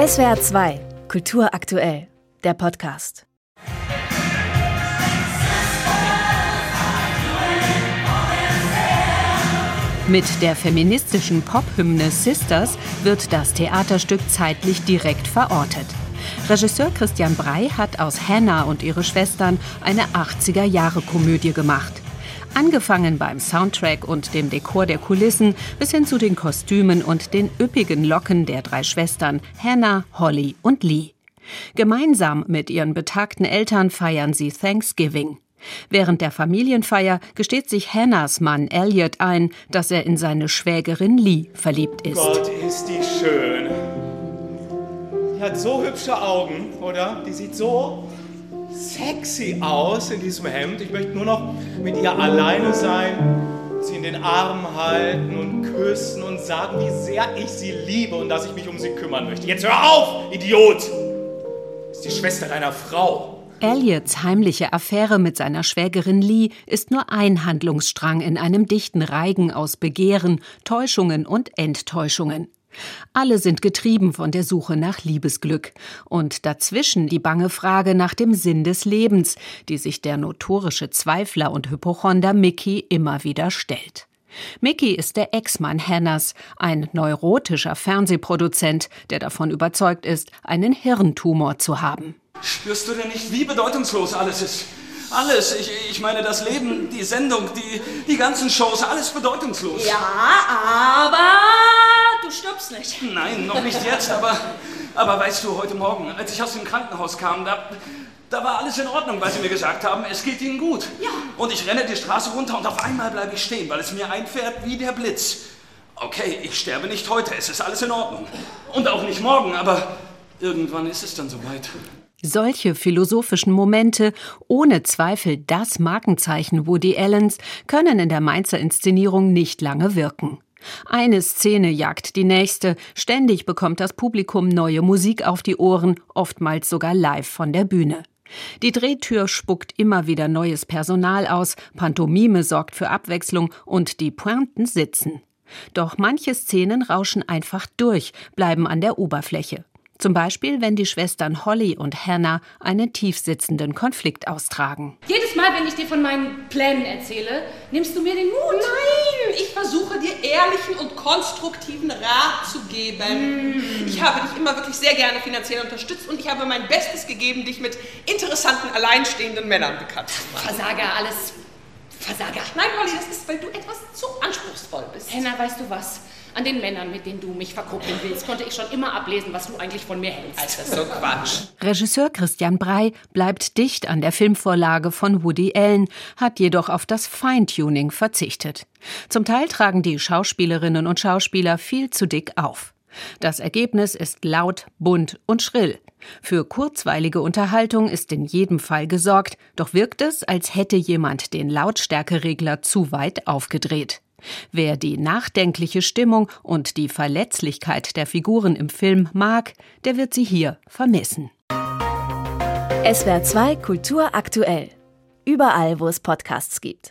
SWR 2, Kultur aktuell, der Podcast. Mit der feministischen Pop-Hymne Sisters wird das Theaterstück zeitlich direkt verortet. Regisseur Christian Brey hat aus Hannah und ihre Schwestern eine 80er-Jahre-Komödie gemacht. Angefangen beim Soundtrack und dem Dekor der Kulissen bis hin zu den Kostümen und den üppigen Locken der drei Schwestern Hannah, Holly und Lee. Gemeinsam mit ihren betagten Eltern feiern sie Thanksgiving. Während der Familienfeier gesteht sich Hannahs Mann Elliot ein, dass er in seine Schwägerin Lee verliebt ist. Gott, ist die schön. Die hat so hübsche Augen, oder? Die sieht so sexy aus in diesem Hemd. Ich möchte nur noch mit ihr alleine sein, sie in den Arm halten und küssen und sagen, wie sehr ich sie liebe und dass ich mich um sie kümmern möchte. Jetzt hör auf, Idiot! ist die Schwester deiner Frau. Elliots heimliche Affäre mit seiner Schwägerin Lee ist nur ein Handlungsstrang in einem dichten Reigen aus Begehren, Täuschungen und Enttäuschungen. Alle sind getrieben von der Suche nach Liebesglück und dazwischen die bange Frage nach dem Sinn des Lebens, die sich der notorische Zweifler und Hypochonder Mickey immer wieder stellt. Mickey ist der Ex-Mann Hannahs, ein neurotischer Fernsehproduzent, der davon überzeugt ist, einen Hirntumor zu haben. Spürst du denn nicht, wie bedeutungslos alles ist? Alles. Ich, ich meine, das Leben, die Sendung, die, die ganzen Shows, alles bedeutungslos. Ja, aber nicht. Nein, noch nicht jetzt, aber, aber weißt du, heute Morgen, als ich aus dem Krankenhaus kam, da, da war alles in Ordnung, weil sie mir gesagt haben, es geht ihnen gut. Ja. Und ich renne die Straße runter und auf einmal bleibe ich stehen, weil es mir einfährt wie der Blitz. Okay, ich sterbe nicht heute, es ist alles in Ordnung. Und auch nicht morgen, aber irgendwann ist es dann soweit. Solche philosophischen Momente, ohne Zweifel das Markenzeichen Woody Allens, können in der Mainzer Inszenierung nicht lange wirken. Eine Szene jagt die nächste, ständig bekommt das Publikum neue Musik auf die Ohren, oftmals sogar live von der Bühne. Die Drehtür spuckt immer wieder neues Personal aus, Pantomime sorgt für Abwechslung und die Pointen sitzen. Doch manche Szenen rauschen einfach durch, bleiben an der Oberfläche. Zum Beispiel, wenn die Schwestern Holly und Hannah einen tiefsitzenden Konflikt austragen. Jedes Mal, wenn ich dir von meinen Plänen erzähle, nimmst du mir den Mut. Nein, ich versuche dir ehrlichen und konstruktiven Rat zu geben. Mm. Ich habe dich immer wirklich sehr gerne finanziell unterstützt und ich habe mein Bestes gegeben, dich mit interessanten, alleinstehenden Männern bekannt zu machen. Versager, alles Versager. Nein, Holly, das ist, weil du etwas zu anspruchsvoll bist. Hannah, weißt du was? An den Männern, mit denen du mich verkuppeln willst, konnte ich schon immer ablesen, was du eigentlich von mir hältst. Das ist so Quatsch. Regisseur Christian Brey bleibt dicht an der Filmvorlage von Woody Allen, hat jedoch auf das Feintuning verzichtet. Zum Teil tragen die Schauspielerinnen und Schauspieler viel zu dick auf. Das Ergebnis ist laut, bunt und schrill. Für kurzweilige Unterhaltung ist in jedem Fall gesorgt, doch wirkt es, als hätte jemand den Lautstärkeregler zu weit aufgedreht. Wer die nachdenkliche Stimmung und die Verletzlichkeit der Figuren im Film mag, der wird sie hier vermissen. SWR 2 Kultur aktuell. Überall, wo es Podcasts gibt.